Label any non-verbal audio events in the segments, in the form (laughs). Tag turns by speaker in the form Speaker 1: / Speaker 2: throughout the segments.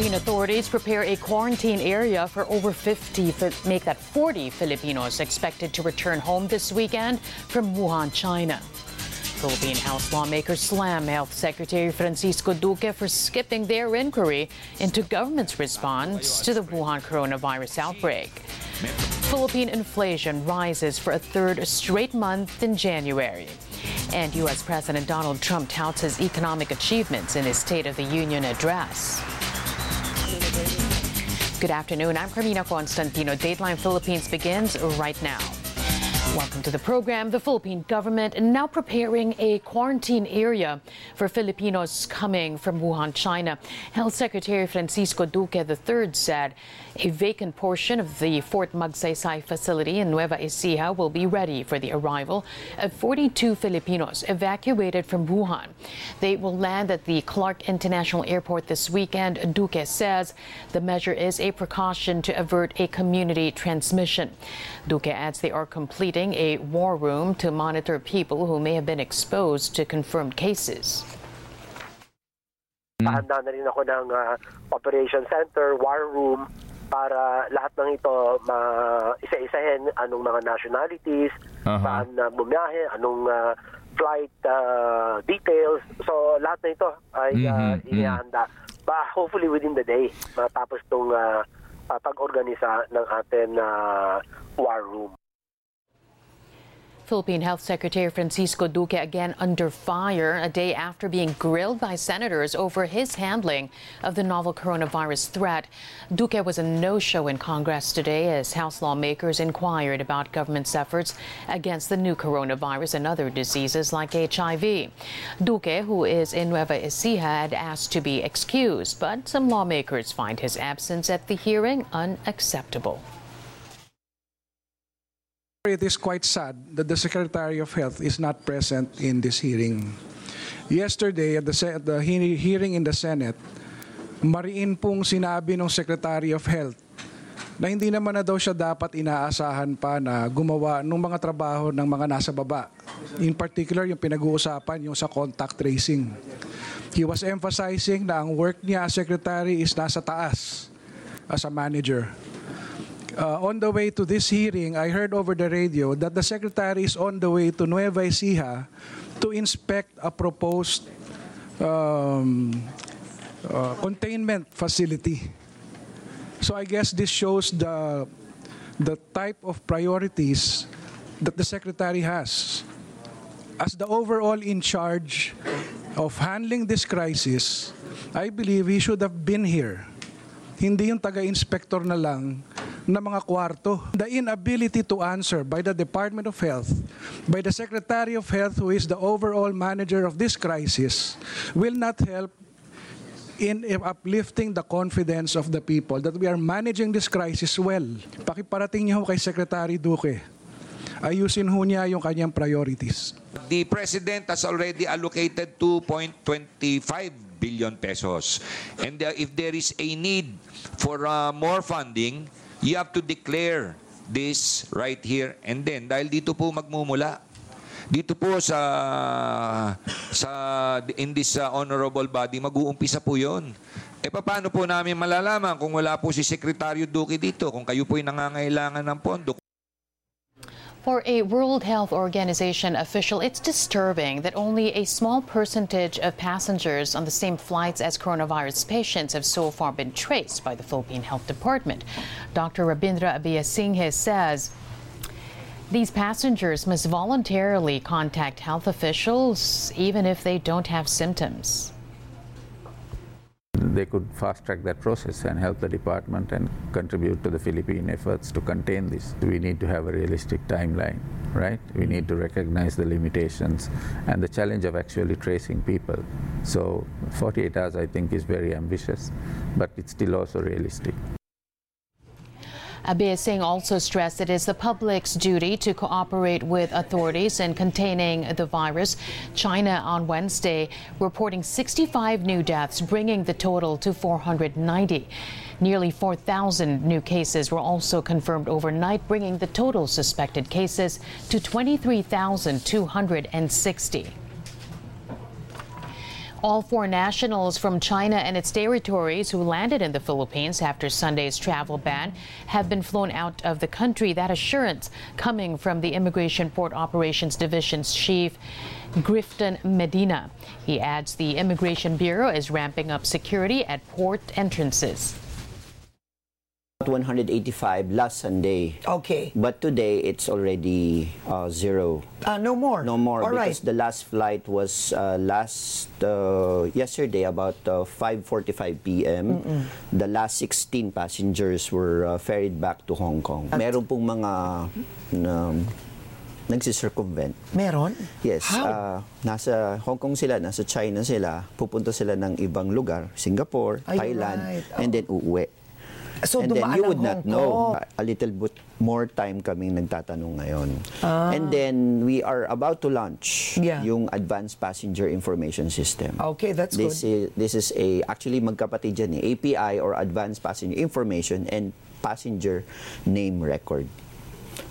Speaker 1: Philippine authorities prepare a quarantine area for over 50, make that 40 Filipinos expected to return home this weekend from Wuhan, China. Philippine House lawmakers slam Health Secretary Francisco Duque for skipping their inquiry into government's response to the Wuhan coronavirus outbreak. Philippine inflation rises for a third straight month in January. And U.S. President Donald Trump touts his economic achievements in his State of the Union address. Good afternoon. I'm Carmina Constantino. Dateline Philippines begins right now. Welcome to the program. The Philippine government now preparing a quarantine area for Filipinos coming from Wuhan, China. Health Secretary Francisco Duque III said a vacant portion of the Fort Magsaysay facility in Nueva Ecija will be ready for the arrival of 42 Filipinos evacuated from Wuhan. They will land at the Clark International Airport this weekend. Duque says the measure is a precaution to avert a community transmission. Duque adds they are completing a war room to monitor people who may have been exposed to confirmed cases.
Speaker 2: Handa na rin ako ng uh, operation center, war room, para lahat ng ito ma isa-isahin anong mga nationalities, uh-huh. saan uh, bumiyahe, anong uh, flight uh, details. So lahat na ito ay uh, mm-hmm. inihanda. But hopefully within the day matapos tong uh, pag-organisa ng ating uh, war room.
Speaker 1: Philippine Health Secretary Francisco Duque again under fire a day after being grilled by senators over his handling of the novel coronavirus threat. Duque was a no show in Congress today as House lawmakers inquired about government's efforts against the new coronavirus and other diseases like HIV. Duque, who is in Nueva Ecija, had asked to be excused, but some lawmakers find his absence at the hearing unacceptable.
Speaker 3: It is quite sad that the Secretary of Health is not present in this hearing. Yesterday, at the, the hearing in the Senate, mariin pong sinabi ng Secretary of Health na hindi naman na daw siya dapat inaasahan pa na gumawa ng mga trabaho ng mga nasa baba. In particular, yung pinag-uusapan yung sa contact tracing. He was emphasizing na ang work niya as secretary is nasa taas as a manager. Uh, on the way to this hearing, I heard over the radio that the secretary is on the way to Nueva Ecija to inspect a proposed um, uh, containment facility. So I guess this shows the the type of priorities that the secretary has. As the overall in charge of handling this crisis, I believe he should have been here. Hindi yung taga-inspector na lang na mga kwarto. The inability to answer by the Department of Health, by the Secretary of Health who is the overall manager of this crisis, will not help in uplifting the confidence of the people that we are managing this crisis well. Pakiparating niyo kay Secretary Duque. Ayusin ho niya yung kanyang priorities.
Speaker 4: The President has already allocated 2.25 billion pesos. And uh, if there is a need for uh, more funding, You have to declare this right here and then. Dahil dito po magmumula. Dito po sa sa in this uh, honorable body mag-uumpisa po 'yon. E paano po namin malalaman kung wala po si Sekretaryo Duque dito, kung kayo po ay nangangailangan ng pondo?
Speaker 1: For a World Health Organization official, it's disturbing that only a small percentage of passengers on the same flights as coronavirus patients have so far been traced by the Philippine Health Department. Dr. Rabindra Abeyasinghe says these passengers must voluntarily contact health officials even if they don't have symptoms
Speaker 5: they could fast track that process and help the department and contribute to the Philippine efforts to contain this. We need to have a realistic timeline, right? We need to recognize the limitations and the challenge of actually tracing people. So 48 hours, I think, is very ambitious, but it's still also realistic.
Speaker 1: Abeyasinghe also stressed it is the public's duty to cooperate with authorities in containing the virus. China on Wednesday reporting 65 new deaths, bringing the total to 490. Nearly 4,000 new cases were also confirmed overnight, bringing the total suspected cases to 23,260. All four nationals from China and its territories who landed in the Philippines after Sunday's travel ban have been flown out of the country. That assurance coming from the Immigration Port Operations Division's chief. Grifton Medina. He adds the Immigration Bureau is ramping up security at port entrances.
Speaker 6: 185 last Sunday.
Speaker 7: Okay.
Speaker 6: But today it's already uh, zero.
Speaker 7: Uh, no more.
Speaker 6: No more
Speaker 7: All
Speaker 6: because
Speaker 7: right.
Speaker 6: the last flight was uh, last uh, yesterday about uh, 5:45 p.m. The last 16 passengers were uh, ferried back to Hong Kong. Meron pong mga um, nagsisircumvent.
Speaker 7: Meron?
Speaker 6: Yes,
Speaker 7: How?
Speaker 6: uh, nasa Hong Kong sila, nasa China sila, pupunta sila ng ibang lugar, Singapore,
Speaker 7: Ay,
Speaker 6: Thailand,
Speaker 7: right.
Speaker 6: and
Speaker 7: Oh.
Speaker 6: then uuwi.
Speaker 7: So,
Speaker 6: and then you would not know. A little bit more time kaming nagtatanong ngayon.
Speaker 7: Ah.
Speaker 6: And then we are about to launch
Speaker 7: Yeah.
Speaker 6: yung Advanced Passenger Information System.
Speaker 7: Okay, that's
Speaker 6: this
Speaker 7: good.
Speaker 6: Is, this is a, actually magkapatid yan eh, API or Advanced Passenger Information and Passenger Name Record.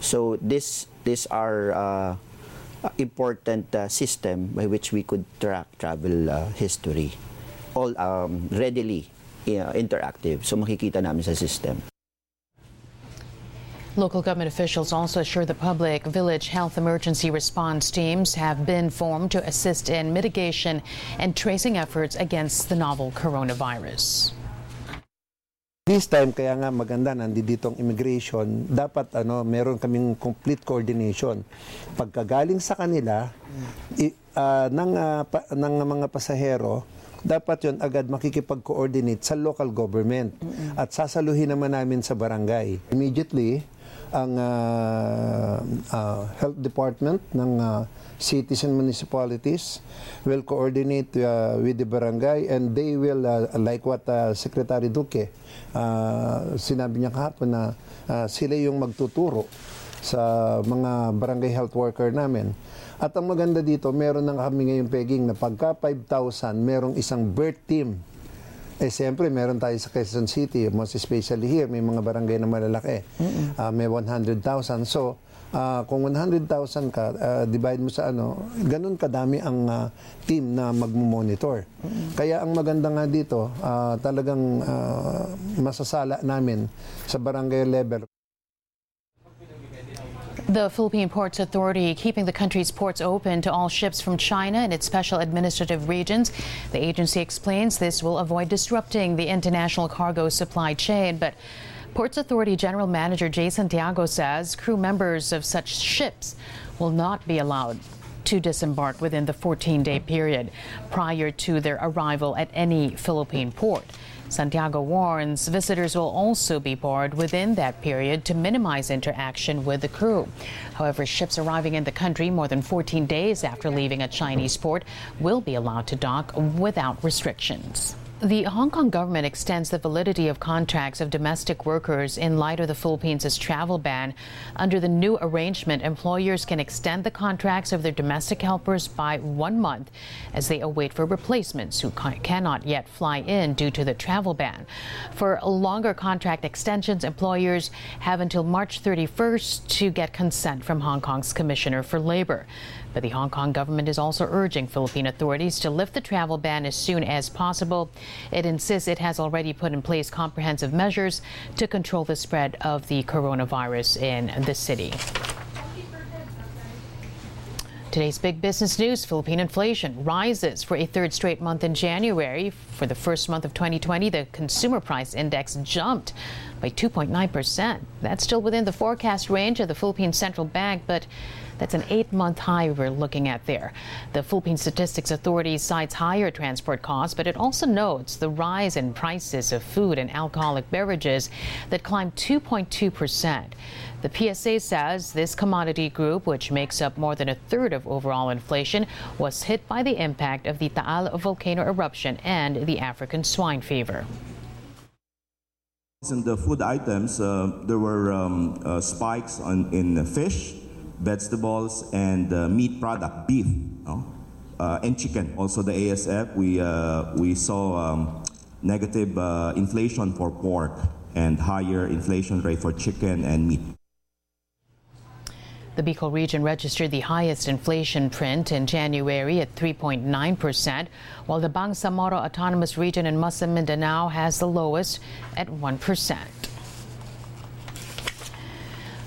Speaker 6: So this, these are uh, important uh, system by which we could track travel uh, history. All um, readily uh, interactive. So makikita namin sa system.
Speaker 1: Local government officials also assure the public village health emergency response teams have been formed to assist in mitigation and tracing efforts against the novel coronavirus.
Speaker 8: This time, kaya nga maganda, nandito ang immigration, dapat ano, meron kaming complete coordination. Pagkagaling sa kanila, i, ah, ng, ah, pa- ng mga pasahero, dapat yon agad makikipag-coordinate sa local government at sasaluhin naman namin sa barangay. Immediately, ang ah, ah, health department ng ah, cities and municipalities will coordinate uh, with the barangay and they will, uh, like what uh, Secretary Duque, uh, sinabi niya kahapon na uh, sila yung magtuturo sa mga barangay health worker namin. At ang maganda dito, meron na kami ngayon pegging na pagka 5,000, merong isang birth team. Eh, siyempre, meron tayo sa Quezon City, most especially here, may mga barangay na malalaki. Ah, may 100,000. So, ah, kung 100,000 ka, ah, divide mo sa ano, ganun kadami ang ah, team na magmumonitor. Kaya ang maganda nga dito, ah, talagang ah, masasala namin sa barangay level.
Speaker 1: The Philippine Ports Authority keeping the country's ports open to all ships from China and its special administrative regions. The agency explains this will avoid disrupting the international cargo supply chain. But Ports Authority General Manager Jason Santiago says crew members of such ships will not be allowed to disembark within the 14 day period prior to their arrival at any Philippine port. Santiago warns visitors will also be barred within that period to minimize interaction with the crew. However, ships arriving in the country more than 14 days after leaving a Chinese port will be allowed to dock without restrictions. The Hong Kong government extends the validity of contracts of domestic workers in light of the Philippines' travel ban. Under the new arrangement, employers can extend the contracts of their domestic helpers by one month as they await for replacements who ca- cannot yet fly in due to the travel ban. For longer contract extensions, employers have until March 31st to get consent from Hong Kong's Commissioner for Labor. But the Hong Kong government is also urging Philippine authorities to lift the travel ban as soon as possible. It insists it has already put in place comprehensive measures to control the spread of the coronavirus in the city. Today's big business news Philippine inflation rises for a third straight month in January. For the first month of 2020, the consumer price index jumped by 2.9%. That's still within the forecast range of the Philippine Central Bank, but that's an eight month high we're looking at there. The Philippine Statistics Authority cites higher transport costs, but it also notes the rise in prices of food and alcoholic beverages that climbed 2.2%. The PSA says this commodity group, which makes up more than a third of overall inflation, was hit by the impact of the Taal volcano eruption and the African swine fever.
Speaker 9: In the food items, uh, there were um, uh, spikes on, in fish, vegetables, and uh, meat product, beef, no? uh, and chicken. Also, the ASF, we, uh, we saw um, negative uh, inflation for pork and higher inflation rate for chicken and meat.
Speaker 1: The Bicol region registered the highest inflation print in January at 3.9%, while the Bangsamoro Autonomous Region in Muslim Mindanao has the lowest at 1%.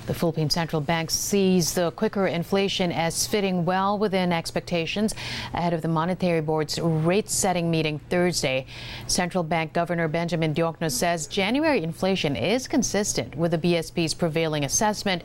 Speaker 1: The Philippine Central Bank sees the quicker inflation as fitting well within expectations ahead of the Monetary Board's rate setting meeting Thursday. Central Bank Governor Benjamin Diokno says January inflation is consistent with the BSP's prevailing assessment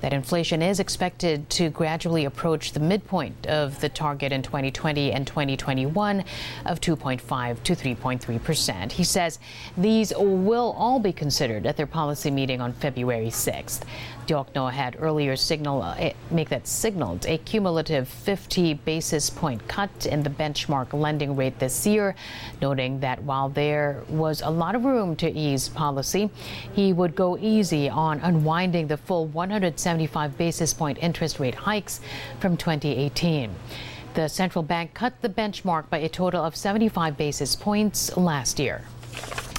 Speaker 1: that inflation is expected to gradually approach the midpoint of the target in 2020 and 2021 of 2.5 to 3.3 percent. He says these will all be considered at their policy meeting on February 6th. Diokno had earlier signal uh, make that signaled a cumulative 50 basis point cut in the benchmark lending rate this year, noting that while there was a lot of room to ease policy, he would go easy on unwinding the full 175 basis point interest rate hikes from 2018. The central bank cut the benchmark by a total of 75 basis points last year.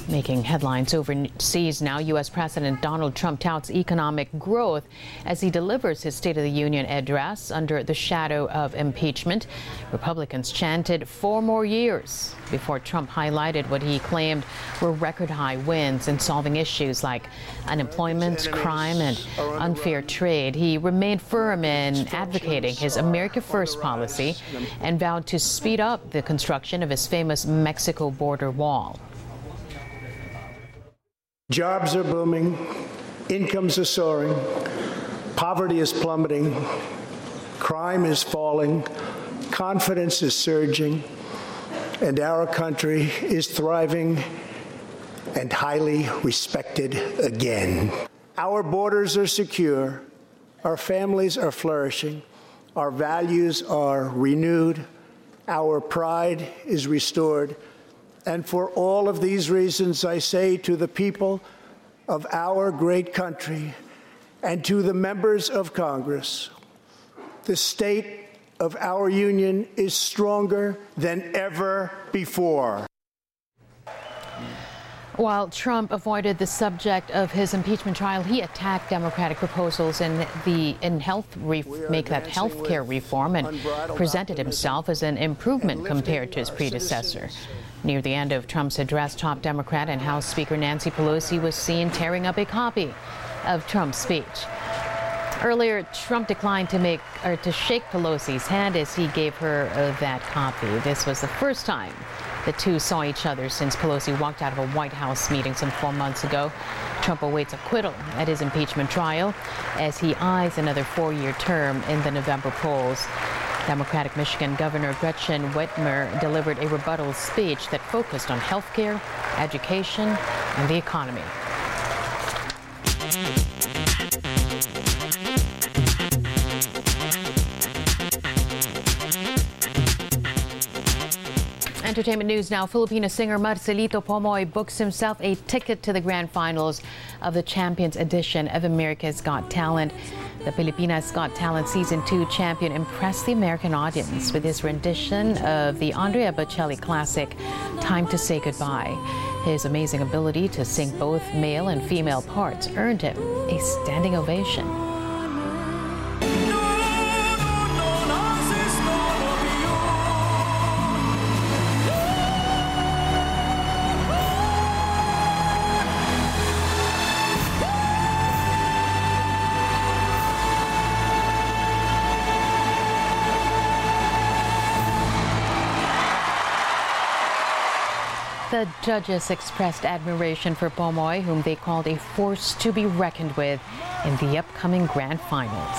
Speaker 1: Making headlines overseas now, U.S. President Donald Trump touts economic growth as he delivers his State of the Union address under the shadow of impeachment. Republicans chanted four more years before Trump highlighted what he claimed were record high wins in solving issues like unemployment, crime, and unfair trade. He remained firm in advocating his America First policy and vowed to speed up the construction of his famous Mexico border wall.
Speaker 7: Jobs are booming, incomes are soaring, poverty is plummeting, crime is falling, confidence is surging, and our country is thriving and highly respected again. Our borders are secure, our families are flourishing, our values are renewed, our pride is restored and for all of these reasons, I say to the people of our great country and to the members of Congress, the state of our union is stronger than ever before.
Speaker 1: While Trump avoided the subject of his impeachment trial, he attacked Democratic proposals in the in health make that health care reform and presented himself as an improvement compared to his predecessor. Near the end of Trump's address, top Democrat and House Speaker Nancy Pelosi was seen tearing up a copy of Trump's speech. Earlier, Trump declined to make or to shake Pelosi's hand as he gave her uh, that copy. This was the first time the two saw each other since Pelosi walked out of a White House meeting some four months ago. Trump awaits acquittal at his impeachment trial as he eyes another four-year term in the November polls. Democratic Michigan Governor Gretchen Whitmer delivered a rebuttal speech that focused on health care, education, and the economy. Entertainment news now. Filipino singer Marcelito Pomoy books himself a ticket to the grand finals of the Champions edition of America's Got Talent. The Pilipinas Got Talent Season 2 champion impressed the American audience with his rendition of the Andrea Bocelli classic, Time to Say Goodbye. His amazing ability to sing both male and female parts earned him a standing ovation. The judges expressed admiration for Pomoy, whom they called a force to be reckoned with in the upcoming grand finals.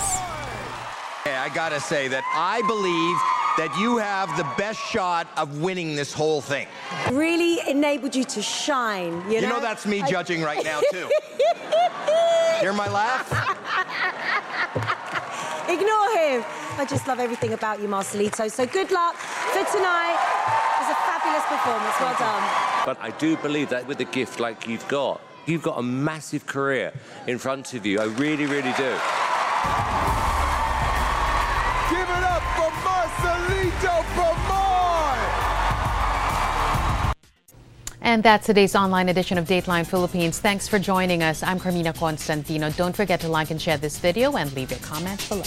Speaker 10: I gotta say that I believe that you have the best shot of winning this whole thing.
Speaker 11: Really enabled you to shine. You know,
Speaker 10: you know that's me judging right now, too. (laughs) Hear my laugh? (laughs)
Speaker 11: Ignore him. I just love everything about you, Marcelito. So good luck for tonight fabulous performance. Well done.
Speaker 12: But I do believe that with a gift like you've got, you've got a massive career in front of you. I really, really do.
Speaker 13: Give it up for Marcelito Pomoy!
Speaker 1: And that's today's online edition of Dateline Philippines. Thanks for joining us. I'm Carmina Constantino. Don't forget to like and share this video and leave your comments below.